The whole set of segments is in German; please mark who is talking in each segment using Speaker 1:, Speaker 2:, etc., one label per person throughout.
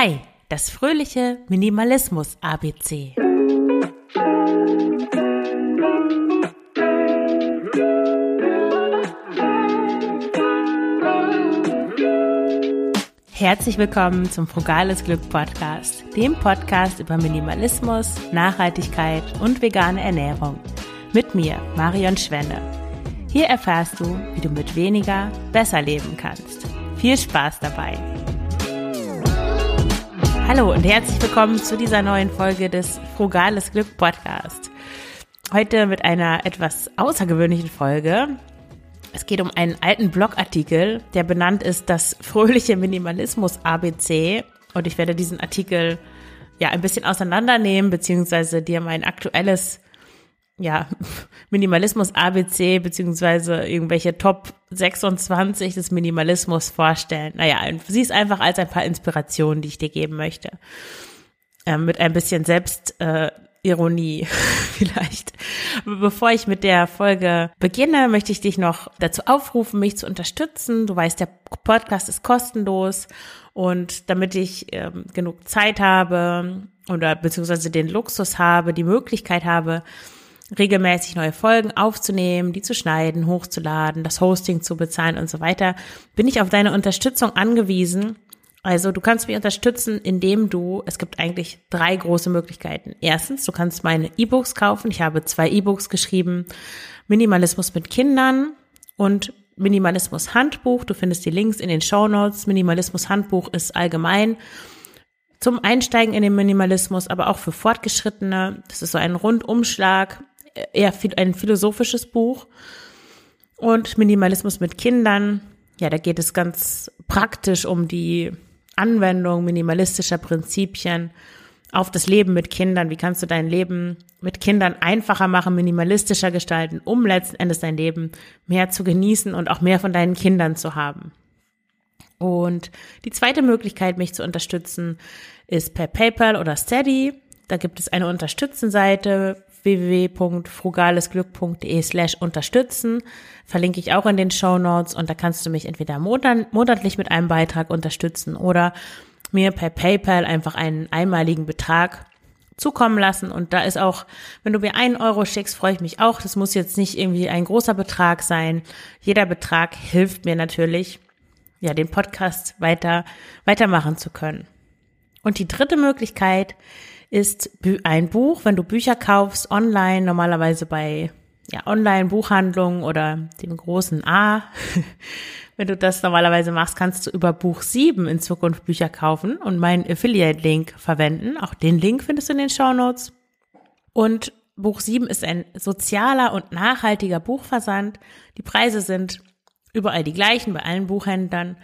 Speaker 1: Hi, das fröhliche Minimalismus ABC. Herzlich willkommen zum Frugales Glück Podcast, dem Podcast über Minimalismus, Nachhaltigkeit und vegane Ernährung. Mit mir, Marion Schwenne. Hier erfährst du, wie du mit weniger besser leben kannst. Viel Spaß dabei! Hallo und herzlich willkommen zu dieser neuen Folge des Frugales Glück Podcast. Heute mit einer etwas außergewöhnlichen Folge. Es geht um einen alten Blogartikel, der benannt ist das fröhliche Minimalismus ABC. Und ich werde diesen Artikel ja ein bisschen auseinandernehmen, beziehungsweise dir mein aktuelles ja, Minimalismus ABC beziehungsweise irgendwelche Top 26 des Minimalismus vorstellen. Naja, sieh es einfach als ein paar Inspirationen, die ich dir geben möchte. Ähm, mit ein bisschen Selbstironie äh, vielleicht. Bevor ich mit der Folge beginne, möchte ich dich noch dazu aufrufen, mich zu unterstützen. Du weißt, der Podcast ist kostenlos und damit ich ähm, genug Zeit habe oder beziehungsweise den Luxus habe, die Möglichkeit habe, regelmäßig neue Folgen aufzunehmen, die zu schneiden, hochzuladen, das Hosting zu bezahlen und so weiter, bin ich auf deine Unterstützung angewiesen. Also du kannst mich unterstützen, indem du, es gibt eigentlich drei große Möglichkeiten. Erstens, du kannst meine E-Books kaufen. Ich habe zwei E-Books geschrieben. Minimalismus mit Kindern und Minimalismus Handbuch. Du findest die Links in den Show Notes. Minimalismus Handbuch ist allgemein zum Einsteigen in den Minimalismus, aber auch für Fortgeschrittene. Das ist so ein Rundumschlag eher ein philosophisches Buch. Und Minimalismus mit Kindern, ja, da geht es ganz praktisch um die Anwendung minimalistischer Prinzipien auf das Leben mit Kindern. Wie kannst du dein Leben mit Kindern einfacher machen, minimalistischer gestalten, um letzten Endes dein Leben mehr zu genießen und auch mehr von deinen Kindern zu haben. Und die zweite Möglichkeit, mich zu unterstützen, ist per PayPal oder Steady. Da gibt es eine Unterstützenseite www.frugalesglück.de slash unterstützen. Verlinke ich auch in den Show Notes und da kannst du mich entweder monatlich mit einem Beitrag unterstützen oder mir per PayPal einfach einen einmaligen Betrag zukommen lassen. Und da ist auch, wenn du mir einen Euro schickst, freue ich mich auch. Das muss jetzt nicht irgendwie ein großer Betrag sein. Jeder Betrag hilft mir natürlich, ja, den Podcast weiter, weitermachen zu können. Und die dritte Möglichkeit ist ein Buch, wenn du Bücher kaufst, online, normalerweise bei ja, Online-Buchhandlungen oder dem großen A. wenn du das normalerweise machst, kannst du über Buch 7 in Zukunft Bücher kaufen und meinen Affiliate-Link verwenden. Auch den Link findest du in den Show Notes. Und Buch 7 ist ein sozialer und nachhaltiger Buchversand. Die Preise sind überall die gleichen bei allen Buchhändlern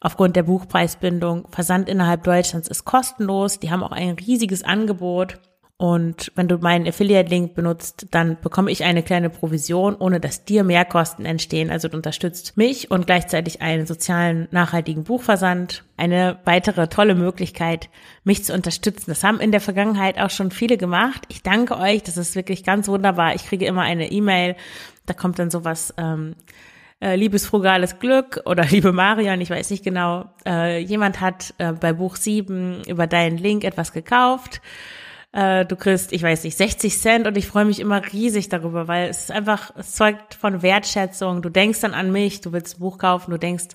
Speaker 1: aufgrund der Buchpreisbindung. Versand innerhalb Deutschlands ist kostenlos. Die haben auch ein riesiges Angebot. Und wenn du meinen Affiliate-Link benutzt, dann bekomme ich eine kleine Provision, ohne dass dir Mehrkosten entstehen. Also du unterstützt mich und gleichzeitig einen sozialen, nachhaltigen Buchversand. Eine weitere tolle Möglichkeit, mich zu unterstützen. Das haben in der Vergangenheit auch schon viele gemacht. Ich danke euch, das ist wirklich ganz wunderbar. Ich kriege immer eine E-Mail, da kommt dann sowas, ähm, äh, liebes frugales Glück oder liebe Marion, ich weiß nicht genau, äh, jemand hat äh, bei Buch 7 über deinen Link etwas gekauft. Äh, du kriegst, ich weiß nicht, 60 Cent und ich freue mich immer riesig darüber, weil es ist einfach, es zeugt von Wertschätzung. Du denkst dann an mich, du willst ein Buch kaufen, du denkst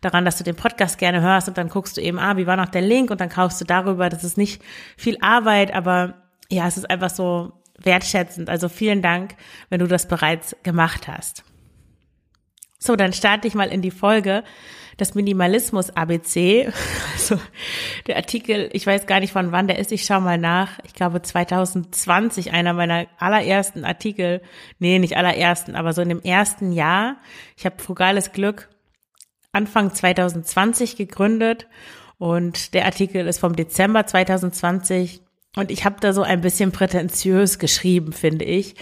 Speaker 1: daran, dass du den Podcast gerne hörst und dann guckst du eben, ah, wie war noch der Link und dann kaufst du darüber. Das ist nicht viel Arbeit, aber ja, es ist einfach so wertschätzend. Also vielen Dank, wenn du das bereits gemacht hast. So, dann starte ich mal in die Folge. Das Minimalismus ABC. Also der Artikel, ich weiß gar nicht von wann der ist, ich schaue mal nach. Ich glaube 2020, einer meiner allerersten Artikel. Nee, nicht allerersten, aber so in dem ersten Jahr. Ich habe Frugales Glück Anfang 2020 gegründet und der Artikel ist vom Dezember 2020 und ich habe da so ein bisschen prätentiös geschrieben, finde ich.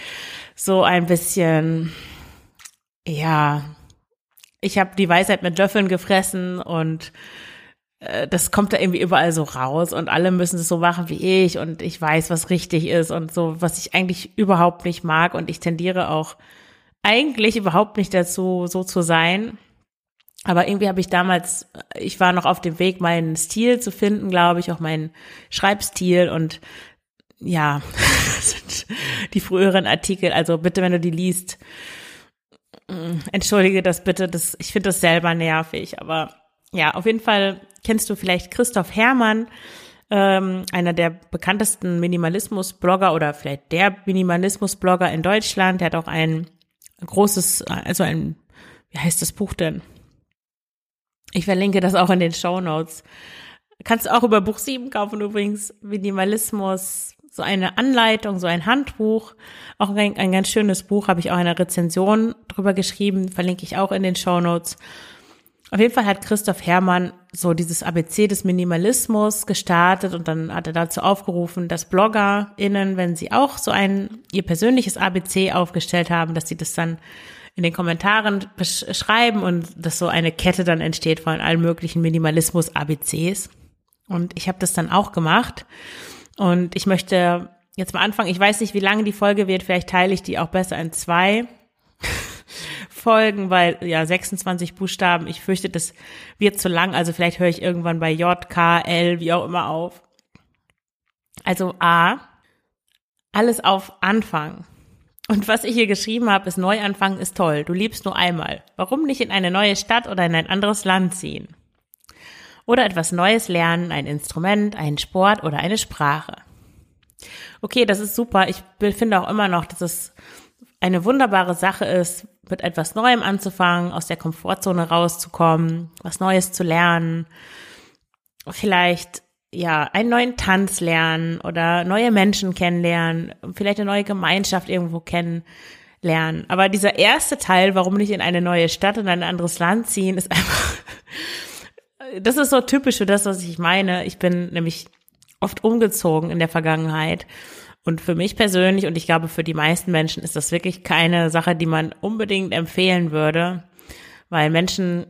Speaker 1: So ein bisschen, ja, ich habe die Weisheit mit Löffeln gefressen und äh, das kommt da irgendwie überall so raus und alle müssen es so machen wie ich und ich weiß, was richtig ist und so, was ich eigentlich überhaupt nicht mag und ich tendiere auch eigentlich überhaupt nicht dazu, so zu sein. Aber irgendwie habe ich damals, ich war noch auf dem Weg, meinen Stil zu finden, glaube ich, auch meinen Schreibstil und ja, die früheren Artikel, also bitte, wenn du die liest, entschuldige das bitte, das, ich finde das selber nervig, aber ja, auf jeden Fall kennst du vielleicht Christoph Herrmann, ähm, einer der bekanntesten Minimalismus-Blogger oder vielleicht der Minimalismus-Blogger in Deutschland. Der hat auch ein großes, also ein, wie heißt das Buch denn? Ich verlinke das auch in den Show Notes. Kannst du auch über Buch 7 kaufen übrigens. Minimalismus, so eine Anleitung, so ein Handbuch. Auch ein, ein ganz schönes Buch, habe ich auch eine Rezension drüber geschrieben, verlinke ich auch in den Show Notes. Auf jeden Fall hat Christoph Herrmann so dieses ABC des Minimalismus gestartet und dann hat er dazu aufgerufen, dass BloggerInnen, wenn sie auch so ein, ihr persönliches ABC aufgestellt haben, dass sie das dann in den Kommentaren schreiben und dass so eine Kette dann entsteht von allen möglichen Minimalismus-ABCs. Und ich habe das dann auch gemacht. Und ich möchte jetzt mal anfangen. Ich weiß nicht, wie lange die Folge wird. Vielleicht teile ich die auch besser in zwei Folgen, weil ja 26 Buchstaben. Ich fürchte, das wird zu lang. Also vielleicht höre ich irgendwann bei J, K, L, wie auch immer auf. Also A, alles auf Anfang. Und was ich hier geschrieben habe, ist Neuanfang ist toll. Du liebst nur einmal. Warum nicht in eine neue Stadt oder in ein anderes Land ziehen? Oder etwas Neues lernen, ein Instrument, einen Sport oder eine Sprache. Okay, das ist super. Ich finde auch immer noch, dass es eine wunderbare Sache ist, mit etwas Neuem anzufangen, aus der Komfortzone rauszukommen, was Neues zu lernen, vielleicht ja einen neuen Tanz lernen oder neue Menschen kennenlernen, vielleicht eine neue Gemeinschaft irgendwo kennenlernen. Aber dieser erste Teil, warum nicht in eine neue Stadt und ein anderes Land ziehen, ist einfach, das ist so typisch für das, was ich meine. Ich bin nämlich oft umgezogen in der Vergangenheit und für mich persönlich und ich glaube für die meisten Menschen ist das wirklich keine Sache, die man unbedingt empfehlen würde, weil Menschen,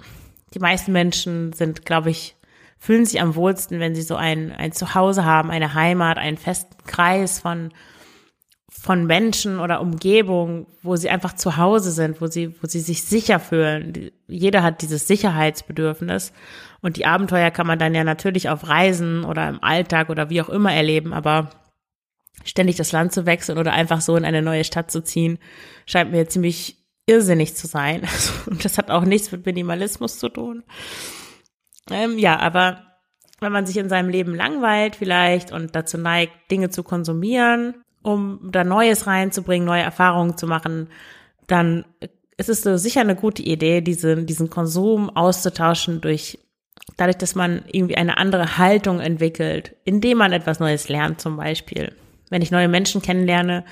Speaker 1: die meisten Menschen sind, glaube ich, fühlen sich am wohlsten, wenn sie so ein, ein Zuhause haben, eine Heimat, einen festen Kreis von, von Menschen oder Umgebung, wo sie einfach zu Hause sind, wo sie, wo sie sich sicher fühlen. Jeder hat dieses Sicherheitsbedürfnis. Und die Abenteuer kann man dann ja natürlich auf Reisen oder im Alltag oder wie auch immer erleben, aber ständig das Land zu wechseln oder einfach so in eine neue Stadt zu ziehen, scheint mir ziemlich irrsinnig zu sein. Und das hat auch nichts mit Minimalismus zu tun. Ähm, ja, aber wenn man sich in seinem Leben langweilt vielleicht und dazu neigt, Dinge zu konsumieren, um da Neues reinzubringen, neue Erfahrungen zu machen, dann ist es so sicher eine gute Idee, diesen, diesen Konsum auszutauschen durch dadurch, dass man irgendwie eine andere Haltung entwickelt, indem man etwas Neues lernt zum Beispiel wenn ich neue Menschen kennenlerne,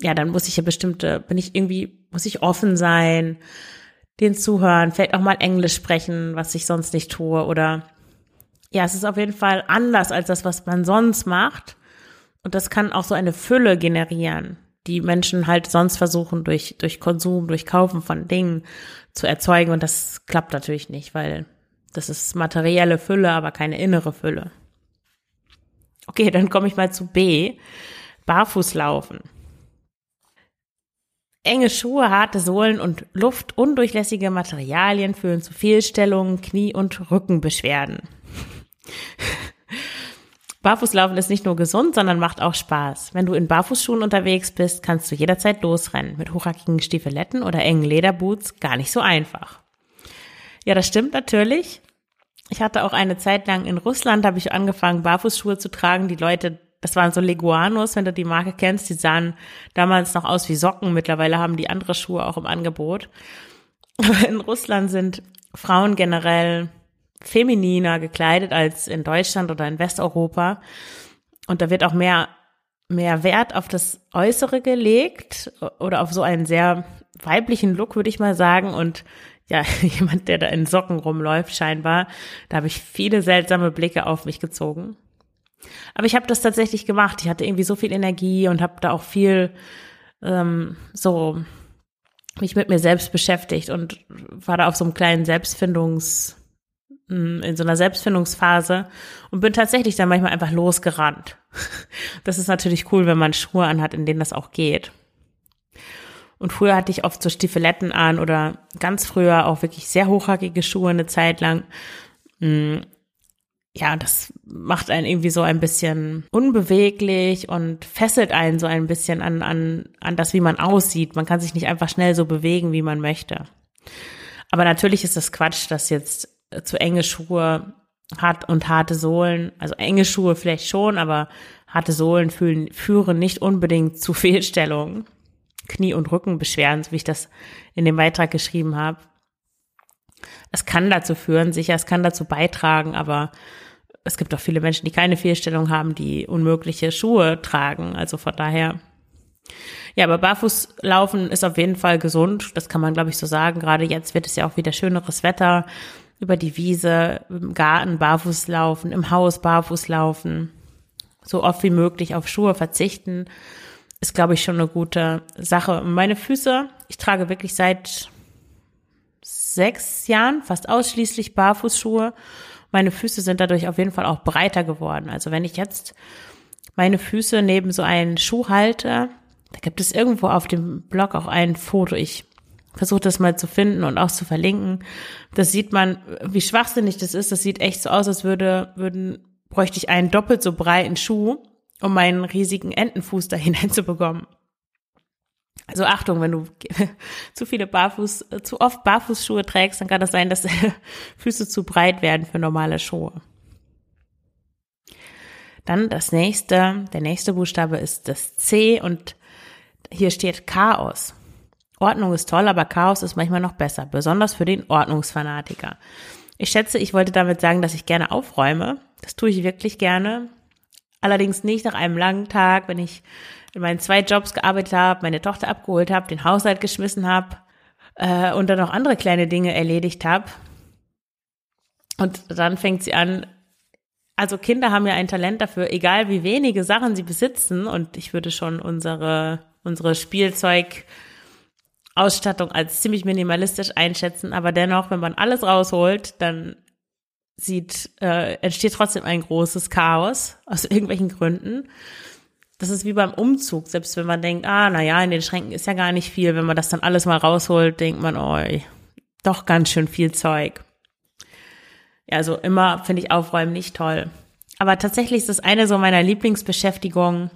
Speaker 1: ja, dann muss ich ja bestimmte, bin ich irgendwie, muss ich offen sein, den zuhören, vielleicht auch mal Englisch sprechen, was ich sonst nicht tue oder ja, es ist auf jeden Fall anders als das, was man sonst macht. Und das kann auch so eine Fülle generieren, die Menschen halt sonst versuchen, durch, durch Konsum, durch Kaufen von Dingen zu erzeugen. Und das klappt natürlich nicht, weil das ist materielle Fülle, aber keine innere Fülle. Okay, dann komme ich mal zu B. Barfußlaufen. Enge Schuhe, harte Sohlen und luftundurchlässige Materialien führen zu Fehlstellungen, Knie- und Rückenbeschwerden. Barfußlaufen ist nicht nur gesund, sondern macht auch Spaß. Wenn du in Barfußschuhen unterwegs bist, kannst du jederzeit losrennen. Mit hochhackigen Stiefeletten oder engen Lederboots gar nicht so einfach. Ja, das stimmt natürlich. Ich hatte auch eine Zeit lang in Russland, habe ich angefangen, Barfußschuhe zu tragen. Die Leute, das waren so Leguanos, wenn du die Marke kennst, die sahen damals noch aus wie Socken. Mittlerweile haben die andere Schuhe auch im Angebot. Aber in Russland sind Frauen generell femininer gekleidet als in Deutschland oder in Westeuropa. Und da wird auch mehr, mehr Wert auf das Äußere gelegt oder auf so einen sehr weiblichen Look, würde ich mal sagen. Und ja, jemand, der da in Socken rumläuft, scheinbar. Da habe ich viele seltsame Blicke auf mich gezogen. Aber ich habe das tatsächlich gemacht. Ich hatte irgendwie so viel Energie und habe da auch viel ähm, so mich mit mir selbst beschäftigt und war da auf so einem kleinen Selbstfindungs in so einer Selbstfindungsphase und bin tatsächlich dann manchmal einfach losgerannt. Das ist natürlich cool, wenn man Schuhe anhat, in denen das auch geht. Und früher hatte ich oft so Stiefeletten an oder ganz früher auch wirklich sehr hochhackige Schuhe eine Zeit lang. Mm, ja, das macht einen irgendwie so ein bisschen unbeweglich und fesselt einen so ein bisschen an, an, an das, wie man aussieht. Man kann sich nicht einfach schnell so bewegen, wie man möchte. Aber natürlich ist das Quatsch, dass jetzt zu enge Schuhe hat und harte Sohlen, also enge Schuhe vielleicht schon, aber harte Sohlen fühlen, führen nicht unbedingt zu Fehlstellungen. Knie- und Rückenbeschwerden, so wie ich das in dem Beitrag geschrieben habe. Es kann dazu führen, sicher, es kann dazu beitragen, aber es gibt auch viele Menschen, die keine Fehlstellung haben, die unmögliche Schuhe tragen. Also von daher, ja, aber Barfußlaufen ist auf jeden Fall gesund. Das kann man, glaube ich, so sagen. Gerade jetzt wird es ja auch wieder schöneres Wetter. Über die Wiese, im Garten barfuß laufen, im Haus barfuß laufen. So oft wie möglich auf Schuhe verzichten ist, glaube ich, schon eine gute Sache. Meine Füße, ich trage wirklich seit sechs Jahren fast ausschließlich Barfußschuhe. Meine Füße sind dadurch auf jeden Fall auch breiter geworden. Also wenn ich jetzt meine Füße neben so einen Schuh halte, da gibt es irgendwo auf dem Blog auch ein Foto. Ich versuche das mal zu finden und auch zu verlinken. Das sieht man, wie schwachsinnig das ist. Das sieht echt so aus, als würde, würden, bräuchte ich einen doppelt so breiten Schuh um meinen riesigen Entenfuß da hineinzubekommen. Also Achtung, wenn du zu viele Barfuß, zu oft Barfußschuhe trägst, dann kann das sein, dass Füße zu breit werden für normale Schuhe. Dann das nächste, der nächste Buchstabe ist das C und hier steht Chaos. Ordnung ist toll, aber Chaos ist manchmal noch besser, besonders für den Ordnungsfanatiker. Ich schätze, ich wollte damit sagen, dass ich gerne aufräume. Das tue ich wirklich gerne. Allerdings nicht nach einem langen Tag, wenn ich in meinen zwei Jobs gearbeitet habe, meine Tochter abgeholt habe, den Haushalt geschmissen habe äh, und dann noch andere kleine Dinge erledigt habe. Und dann fängt sie an, also Kinder haben ja ein Talent dafür, egal wie wenige Sachen sie besitzen, und ich würde schon unsere, unsere Spielzeugausstattung als ziemlich minimalistisch einschätzen, aber dennoch, wenn man alles rausholt, dann sieht, äh, entsteht trotzdem ein großes Chaos aus irgendwelchen Gründen. Das ist wie beim Umzug, selbst wenn man denkt, ah, na ja, in den Schränken ist ja gar nicht viel. Wenn man das dann alles mal rausholt, denkt man, oh, doch ganz schön viel Zeug. Ja, also immer finde ich Aufräumen nicht toll. Aber tatsächlich ist das eine so meiner Lieblingsbeschäftigungen.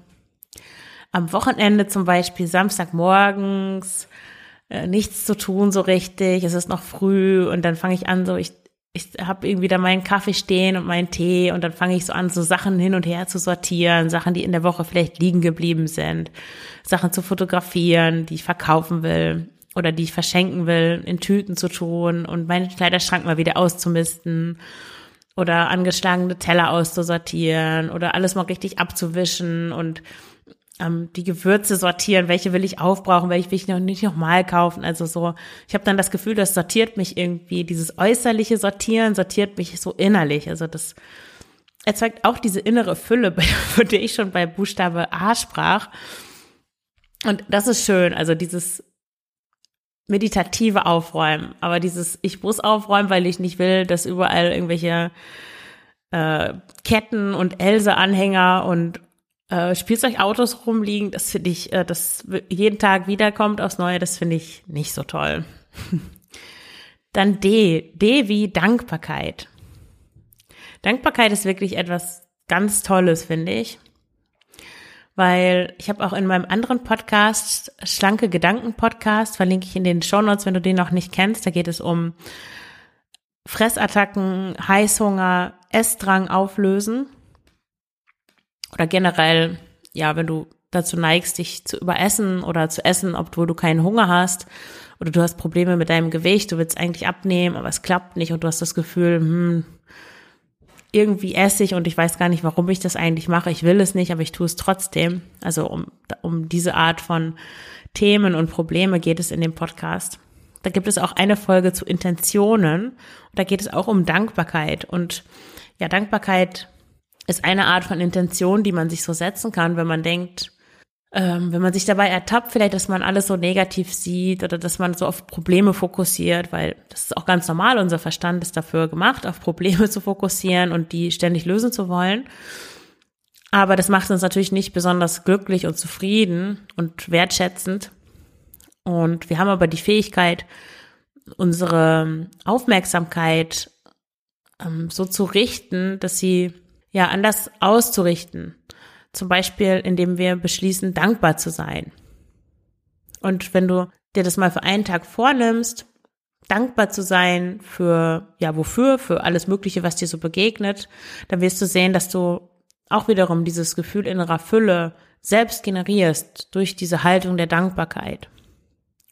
Speaker 1: Am Wochenende zum Beispiel, Samstagmorgens, äh, nichts zu tun so richtig, es ist noch früh und dann fange ich an, so ich ich habe irgendwie da meinen Kaffee stehen und meinen Tee und dann fange ich so an, so Sachen hin und her zu sortieren, Sachen, die in der Woche vielleicht liegen geblieben sind, Sachen zu fotografieren, die ich verkaufen will oder die ich verschenken will, in Tüten zu tun und meinen Kleiderschrank mal wieder auszumisten oder angeschlagene Teller auszusortieren oder alles mal richtig abzuwischen und ähm, die Gewürze sortieren, welche will ich aufbrauchen, welche will ich noch nicht nochmal kaufen. Also so, ich habe dann das Gefühl, das sortiert mich irgendwie, dieses äußerliche Sortieren sortiert mich so innerlich. Also das erzeugt auch diese innere Fülle, von der ich schon bei Buchstabe A sprach. Und das ist schön, also dieses meditative Aufräumen, aber dieses ich muss aufräumen, weil ich nicht will, dass überall irgendwelche äh, Ketten und Else-Anhänger und äh, Spielzeugautos rumliegen, das finde ich, äh, das jeden Tag wiederkommt aufs Neue, das finde ich nicht so toll. Dann D, D wie Dankbarkeit. Dankbarkeit ist wirklich etwas ganz Tolles, finde ich. Weil ich habe auch in meinem anderen Podcast, Schlanke Gedanken Podcast, verlinke ich in den Show Notes, wenn du den noch nicht kennst. Da geht es um Fressattacken, Heißhunger, Essdrang auflösen oder generell, ja, wenn du dazu neigst, dich zu überessen oder zu essen, obwohl du keinen Hunger hast oder du hast Probleme mit deinem Gewicht, du willst eigentlich abnehmen, aber es klappt nicht und du hast das Gefühl, hm, irgendwie esse ich und ich weiß gar nicht, warum ich das eigentlich mache. Ich will es nicht, aber ich tue es trotzdem. Also um, um diese Art von Themen und Probleme geht es in dem Podcast. Da gibt es auch eine Folge zu Intentionen. Und da geht es auch um Dankbarkeit. Und ja, Dankbarkeit ist eine Art von Intention, die man sich so setzen kann, wenn man denkt, ähm, wenn man sich dabei ertappt, vielleicht, dass man alles so negativ sieht oder dass man so auf Probleme fokussiert, weil das ist auch ganz normal, unser Verstand ist dafür gemacht, auf Probleme zu fokussieren und die ständig lösen zu wollen. Aber das macht uns natürlich nicht besonders glücklich und zufrieden und wertschätzend. Und wir haben aber die Fähigkeit, unsere Aufmerksamkeit ähm, so zu richten, dass sie ja anders auszurichten. Zum Beispiel, indem wir beschließen, dankbar zu sein. Und wenn du dir das mal für einen Tag vornimmst, dankbar zu sein für, ja, wofür, für alles Mögliche, was dir so begegnet, dann wirst du sehen, dass du auch wiederum dieses Gefühl innerer Fülle selbst generierst durch diese Haltung der Dankbarkeit.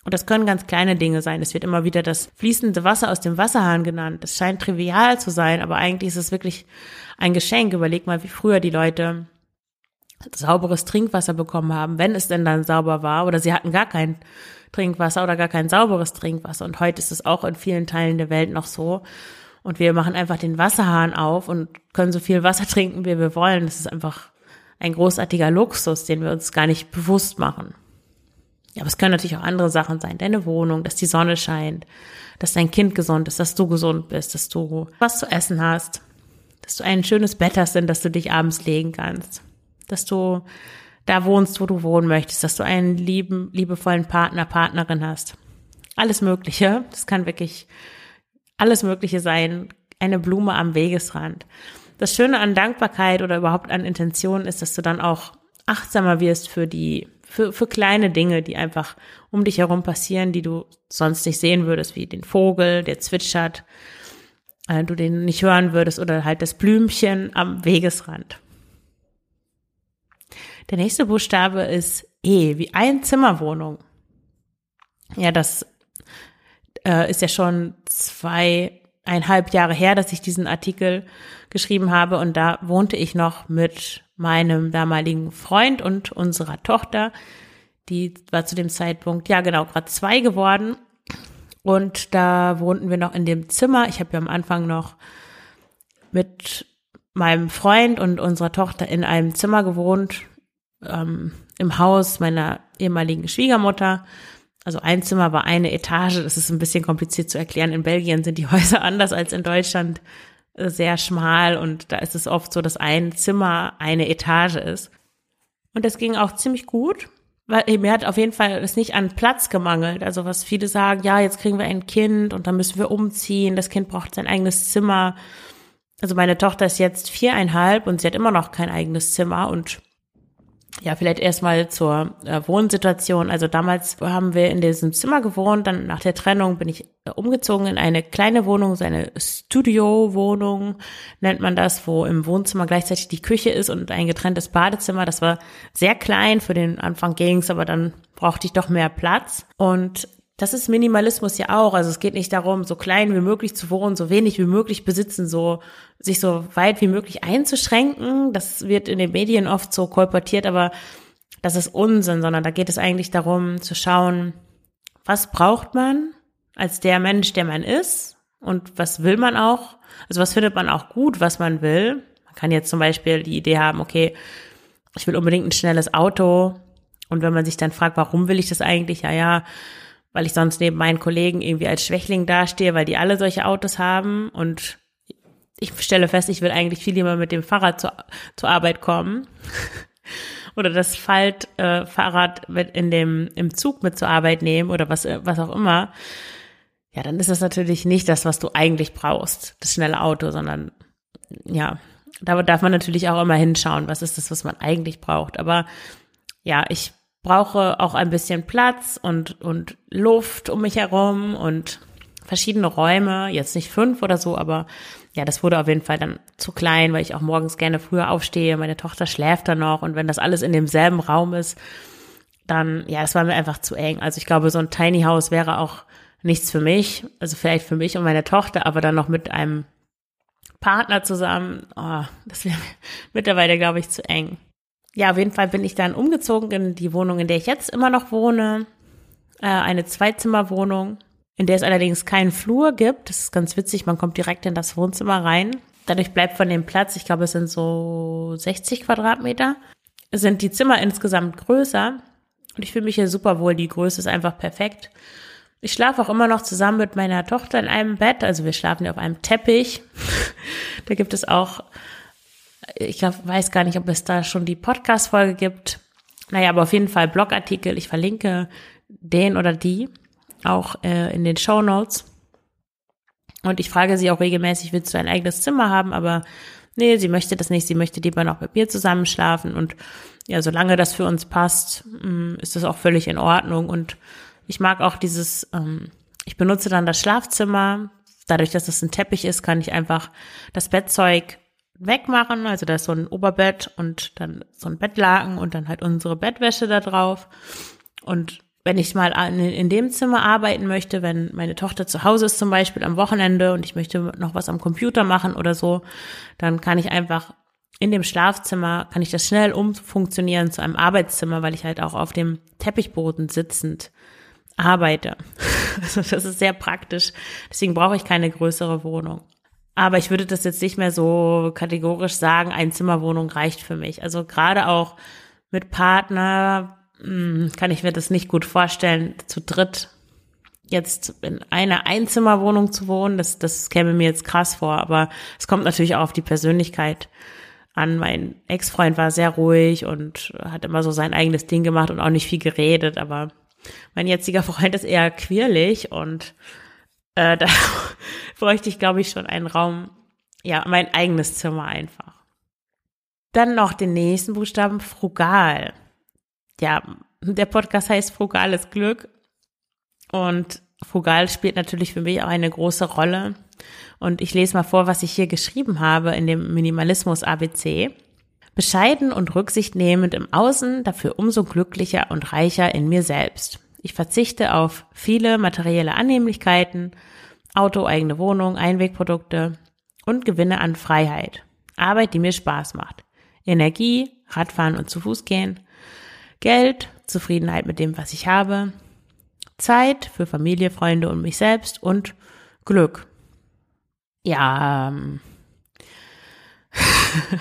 Speaker 1: Und das können ganz kleine Dinge sein. Es wird immer wieder das fließende Wasser aus dem Wasserhahn genannt. Das scheint trivial zu sein, aber eigentlich ist es wirklich ein Geschenk. Überleg mal, wie früher die Leute sauberes Trinkwasser bekommen haben, wenn es denn dann sauber war, oder sie hatten gar kein Trinkwasser oder gar kein sauberes Trinkwasser. Und heute ist es auch in vielen Teilen der Welt noch so. Und wir machen einfach den Wasserhahn auf und können so viel Wasser trinken, wie wir wollen. Das ist einfach ein großartiger Luxus, den wir uns gar nicht bewusst machen. Aber es können natürlich auch andere Sachen sein. Deine Wohnung, dass die Sonne scheint, dass dein Kind gesund ist, dass du gesund bist, dass du was zu essen hast, dass du ein schönes Bett hast, in das du dich abends legen kannst, dass du da wohnst, wo du wohnen möchtest, dass du einen lieben, liebevollen Partner, Partnerin hast. Alles Mögliche. Das kann wirklich alles Mögliche sein. Eine Blume am Wegesrand. Das Schöne an Dankbarkeit oder überhaupt an Intention ist, dass du dann auch achtsamer wirst für die, für, für kleine Dinge, die einfach um dich herum passieren, die du sonst nicht sehen würdest, wie den Vogel, der zwitschert, äh, du den nicht hören würdest oder halt das Blümchen am Wegesrand. Der nächste Buchstabe ist E, wie Einzimmerwohnung. Ja, das äh, ist ja schon zweieinhalb Jahre her, dass ich diesen Artikel geschrieben habe und da wohnte ich noch mit meinem damaligen Freund und unserer Tochter. Die war zu dem Zeitpunkt, ja genau, gerade zwei geworden. Und da wohnten wir noch in dem Zimmer. Ich habe ja am Anfang noch mit meinem Freund und unserer Tochter in einem Zimmer gewohnt, ähm, im Haus meiner ehemaligen Schwiegermutter. Also ein Zimmer war eine Etage. Das ist ein bisschen kompliziert zu erklären. In Belgien sind die Häuser anders als in Deutschland äh, sehr schmal und da ist es oft so, dass ein Zimmer eine Etage ist. Und das ging auch ziemlich gut, weil mir hat auf jeden Fall es nicht an Platz gemangelt. Also was viele sagen, ja, jetzt kriegen wir ein Kind und dann müssen wir umziehen. Das Kind braucht sein eigenes Zimmer. Also meine Tochter ist jetzt viereinhalb und sie hat immer noch kein eigenes Zimmer und ja, vielleicht erstmal zur äh, Wohnsituation. Also damals haben wir in diesem Zimmer gewohnt, dann nach der Trennung bin ich äh, umgezogen in eine kleine Wohnung, so eine Studio-Wohnung nennt man das, wo im Wohnzimmer gleichzeitig die Küche ist und ein getrenntes Badezimmer. Das war sehr klein, für den Anfang ging's, aber dann brauchte ich doch mehr Platz. Und das ist Minimalismus ja auch. Also es geht nicht darum, so klein wie möglich zu wohnen, so wenig wie möglich besitzen, so sich so weit wie möglich einzuschränken. Das wird in den Medien oft so kolportiert, aber das ist Unsinn, sondern da geht es eigentlich darum zu schauen, was braucht man als der Mensch, der man ist und was will man auch. Also was findet man auch gut, was man will. Man kann jetzt zum Beispiel die Idee haben, okay, ich will unbedingt ein schnelles Auto. Und wenn man sich dann fragt, warum will ich das eigentlich? Ja, ja, weil ich sonst neben meinen Kollegen irgendwie als Schwächling dastehe, weil die alle solche Autos haben und ich stelle fest, ich will eigentlich viel lieber mit dem Fahrrad zu, zur Arbeit kommen. oder das Faltfahrrad äh, in dem, im Zug mit zur Arbeit nehmen oder was, was auch immer. Ja, dann ist das natürlich nicht das, was du eigentlich brauchst, das schnelle Auto, sondern ja, da darf man natürlich auch immer hinschauen, was ist das, was man eigentlich braucht. Aber ja, ich brauche auch ein bisschen Platz und, und Luft um mich herum und verschiedene Räume, jetzt nicht fünf oder so, aber ja, das wurde auf jeden Fall dann zu klein, weil ich auch morgens gerne früher aufstehe. Meine Tochter schläft dann noch und wenn das alles in demselben Raum ist, dann, ja, das war mir einfach zu eng. Also ich glaube, so ein Tiny House wäre auch nichts für mich, also vielleicht für mich und meine Tochter, aber dann noch mit einem Partner zusammen, oh, das wäre mittlerweile, glaube ich, zu eng ja, auf jeden Fall bin ich dann umgezogen in die Wohnung, in der ich jetzt immer noch wohne. Äh, eine Zweizimmerwohnung, in der es allerdings keinen Flur gibt. Das ist ganz witzig, man kommt direkt in das Wohnzimmer rein. Dadurch bleibt von dem Platz, ich glaube, es sind so 60 Quadratmeter, sind die Zimmer insgesamt größer. Und ich fühle mich hier super wohl. Die Größe ist einfach perfekt. Ich schlafe auch immer noch zusammen mit meiner Tochter in einem Bett. Also wir schlafen ja auf einem Teppich. da gibt es auch ich weiß gar nicht, ob es da schon die Podcast-Folge gibt. Naja, aber auf jeden Fall Blogartikel. Ich verlinke den oder die auch äh, in den Show Notes. Und ich frage sie auch regelmäßig, willst du ein eigenes Zimmer haben? Aber nee, sie möchte das nicht. Sie möchte lieber noch mit mir zusammen schlafen. Und ja, solange das für uns passt, mm, ist das auch völlig in Ordnung. Und ich mag auch dieses, ähm, ich benutze dann das Schlafzimmer. Dadurch, dass es ein Teppich ist, kann ich einfach das Bettzeug wegmachen. Also da ist so ein Oberbett und dann so ein Bettlaken und dann halt unsere Bettwäsche da drauf. Und wenn ich mal in dem Zimmer arbeiten möchte, wenn meine Tochter zu Hause ist zum Beispiel am Wochenende und ich möchte noch was am Computer machen oder so, dann kann ich einfach in dem Schlafzimmer, kann ich das schnell umfunktionieren zu einem Arbeitszimmer, weil ich halt auch auf dem Teppichboden sitzend arbeite. Also das ist sehr praktisch. Deswegen brauche ich keine größere Wohnung. Aber ich würde das jetzt nicht mehr so kategorisch sagen, ein Zimmerwohnung reicht für mich. Also gerade auch mit Partner hm, kann ich mir das nicht gut vorstellen, zu dritt jetzt in einer Einzimmerwohnung zu wohnen. Das, das käme mir jetzt krass vor, aber es kommt natürlich auch auf die Persönlichkeit an. Mein Ex-Freund war sehr ruhig und hat immer so sein eigenes Ding gemacht und auch nicht viel geredet, aber mein jetziger Freund ist eher quirlig und äh, da bräuchte ich, glaube ich, schon einen Raum, ja, mein eigenes Zimmer einfach. Dann noch den nächsten Buchstaben, frugal. Ja, der Podcast heißt Frugales Glück und frugal spielt natürlich für mich auch eine große Rolle. Und ich lese mal vor, was ich hier geschrieben habe in dem Minimalismus ABC. Bescheiden und rücksichtnehmend im Außen, dafür umso glücklicher und reicher in mir selbst. Ich verzichte auf viele materielle Annehmlichkeiten, Auto, eigene Wohnung, Einwegprodukte und gewinne an Freiheit. Arbeit, die mir Spaß macht. Energie, Radfahren und zu Fuß gehen. Geld, Zufriedenheit mit dem, was ich habe. Zeit für Familie, Freunde und mich selbst und Glück. Ja, ähm,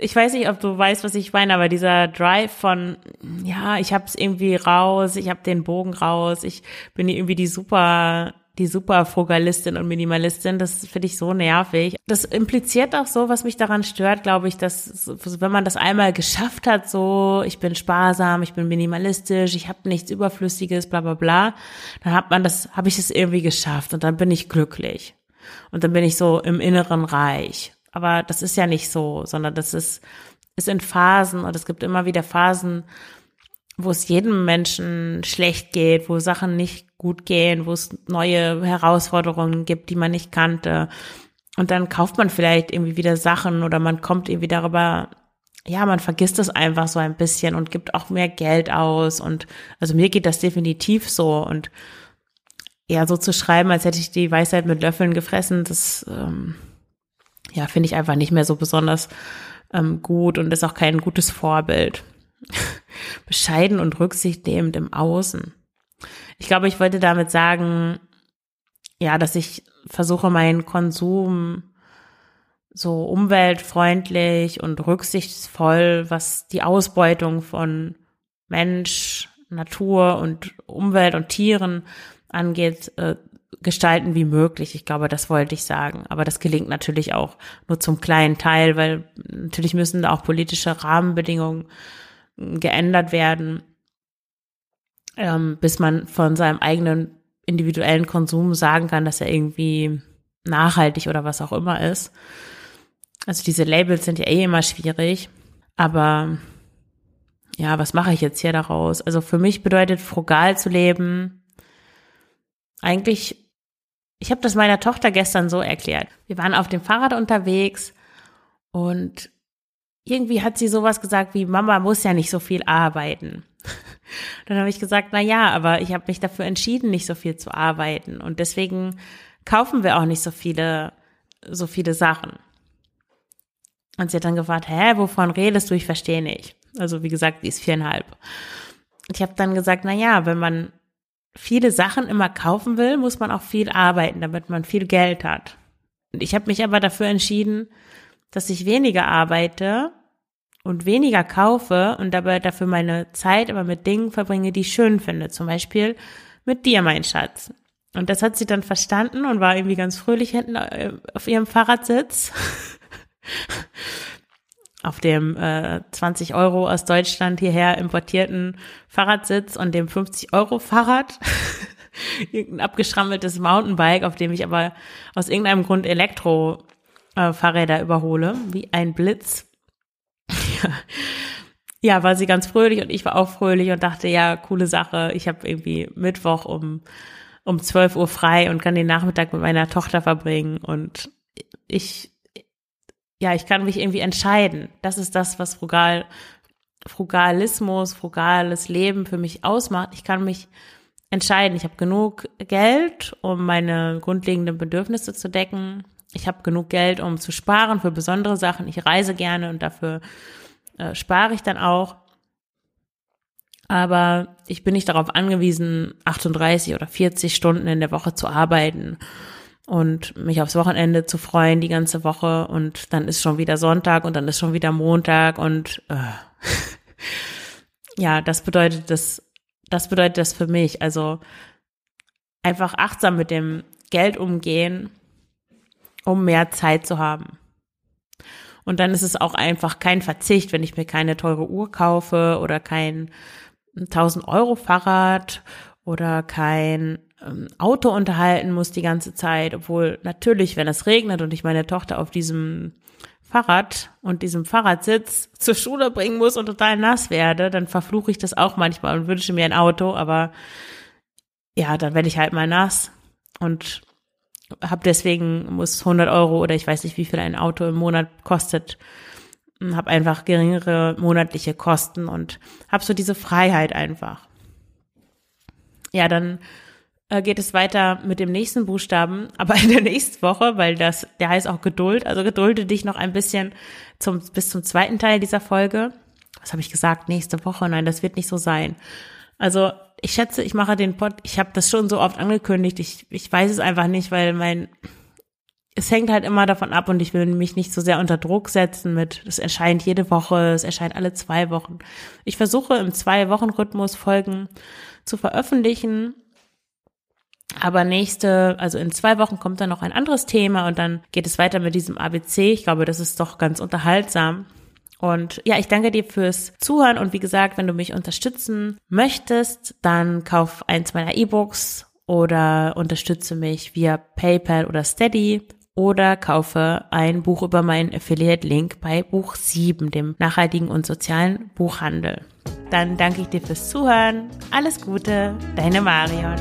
Speaker 1: ich weiß nicht, ob du weißt, was ich meine, aber dieser Drive von, ja, ich hab's irgendwie raus, ich hab den Bogen raus, ich bin irgendwie die super die super Frugalistin und Minimalistin, das finde ich so nervig. Das impliziert auch so, was mich daran stört, glaube ich, dass wenn man das einmal geschafft hat, so ich bin sparsam, ich bin minimalistisch, ich habe nichts Überflüssiges, bla bla bla, dann hat man das, habe ich es irgendwie geschafft und dann bin ich glücklich. Und dann bin ich so im Inneren reich. Aber das ist ja nicht so, sondern das ist, ist in Phasen und es gibt immer wieder Phasen, wo es jedem Menschen schlecht geht, wo Sachen nicht gut gehen, wo es neue Herausforderungen gibt, die man nicht kannte. Und dann kauft man vielleicht irgendwie wieder Sachen oder man kommt irgendwie darüber, ja, man vergisst es einfach so ein bisschen und gibt auch mehr Geld aus. Und also mir geht das definitiv so. Und ja, so zu schreiben, als hätte ich die Weisheit mit Löffeln gefressen, das ähm, ja, finde ich einfach nicht mehr so besonders ähm, gut und ist auch kein gutes Vorbild. bescheiden und rücksichtnehmend im Außen. Ich glaube, ich wollte damit sagen, ja, dass ich versuche, meinen Konsum so umweltfreundlich und rücksichtsvoll, was die Ausbeutung von Mensch, Natur und Umwelt und Tieren angeht, äh, gestalten wie möglich. Ich glaube, das wollte ich sagen. Aber das gelingt natürlich auch nur zum kleinen Teil, weil natürlich müssen auch politische Rahmenbedingungen geändert werden, ähm, bis man von seinem eigenen individuellen Konsum sagen kann, dass er irgendwie nachhaltig oder was auch immer ist. Also diese Labels sind ja eh immer schwierig, aber ja, was mache ich jetzt hier daraus? Also für mich bedeutet frugal zu leben eigentlich, ich habe das meiner Tochter gestern so erklärt. Wir waren auf dem Fahrrad unterwegs und irgendwie hat sie sowas gesagt wie, Mama muss ja nicht so viel arbeiten. Dann habe ich gesagt, na ja, aber ich habe mich dafür entschieden, nicht so viel zu arbeiten und deswegen kaufen wir auch nicht so viele, so viele Sachen. Und sie hat dann gefragt, hä, wovon redest du? Ich verstehe nicht. Also wie gesagt, die ist viereinhalb. Ich habe dann gesagt, na ja, wenn man viele Sachen immer kaufen will, muss man auch viel arbeiten, damit man viel Geld hat. Und ich habe mich aber dafür entschieden, dass ich weniger arbeite und weniger kaufe und dabei dafür meine Zeit aber mit Dingen verbringe, die ich schön finde. Zum Beispiel mit dir, mein Schatz. Und das hat sie dann verstanden und war irgendwie ganz fröhlich hinten äh, auf ihrem Fahrradsitz. auf dem äh, 20 Euro aus Deutschland hierher importierten Fahrradsitz und dem 50 Euro Fahrrad. Irgendein abgeschrammeltes Mountainbike, auf dem ich aber aus irgendeinem Grund Elektro-Fahrräder äh, überhole, wie ein Blitz. ja. war sie ganz fröhlich und ich war auch fröhlich und dachte, ja, coole Sache. Ich habe irgendwie Mittwoch um, um 12 Uhr frei und kann den Nachmittag mit meiner Tochter verbringen und ich ja, ich kann mich irgendwie entscheiden. Das ist das, was frugal, Frugalismus, frugales Leben für mich ausmacht. Ich kann mich entscheiden. Ich habe genug Geld, um meine grundlegenden Bedürfnisse zu decken. Ich habe genug Geld, um zu sparen für besondere Sachen. Ich reise gerne und dafür äh, spare ich dann auch. Aber ich bin nicht darauf angewiesen, 38 oder 40 Stunden in der Woche zu arbeiten und mich aufs Wochenende zu freuen die ganze Woche und dann ist schon wieder Sonntag und dann ist schon wieder Montag und äh. ja, das bedeutet das, das bedeutet das für mich. Also einfach achtsam mit dem Geld umgehen, um mehr Zeit zu haben. Und dann ist es auch einfach kein Verzicht, wenn ich mir keine teure Uhr kaufe oder kein 1000 Euro Fahrrad oder kein ähm, Auto unterhalten muss die ganze Zeit, obwohl natürlich, wenn es regnet und ich meine Tochter auf diesem Fahrrad und diesem Fahrradsitz zur Schule bringen muss und total nass werde, dann verfluche ich das auch manchmal und wünsche mir ein Auto, aber ja, dann werde ich halt mal nass und habe deswegen muss 100 Euro oder ich weiß nicht, wie viel ein Auto im Monat kostet, habe einfach geringere monatliche Kosten und habe so diese Freiheit einfach. Ja, dann geht es weiter mit dem nächsten Buchstaben, aber in der nächsten Woche, weil das, der heißt auch Geduld. Also gedulde dich noch ein bisschen zum, bis zum zweiten Teil dieser Folge. Was habe ich gesagt? Nächste Woche? Nein, das wird nicht so sein. Also ich schätze, ich mache den Pod, ich habe das schon so oft angekündigt. Ich, ich weiß es einfach nicht, weil mein, es hängt halt immer davon ab und ich will mich nicht so sehr unter Druck setzen mit, es erscheint jede Woche, es erscheint alle zwei Wochen. Ich versuche im Zwei-Wochen-Rhythmus Folgen zu veröffentlichen aber nächste, also in zwei Wochen kommt dann noch ein anderes Thema und dann geht es weiter mit diesem ABC. Ich glaube, das ist doch ganz unterhaltsam. Und ja, ich danke dir fürs Zuhören und wie gesagt, wenn du mich unterstützen möchtest, dann kauf eins meiner E-Books oder unterstütze mich via PayPal oder Steady oder kaufe ein Buch über meinen Affiliate-Link bei Buch 7, dem nachhaltigen und sozialen Buchhandel. Dann danke ich dir fürs Zuhören. Alles Gute, deine Marion.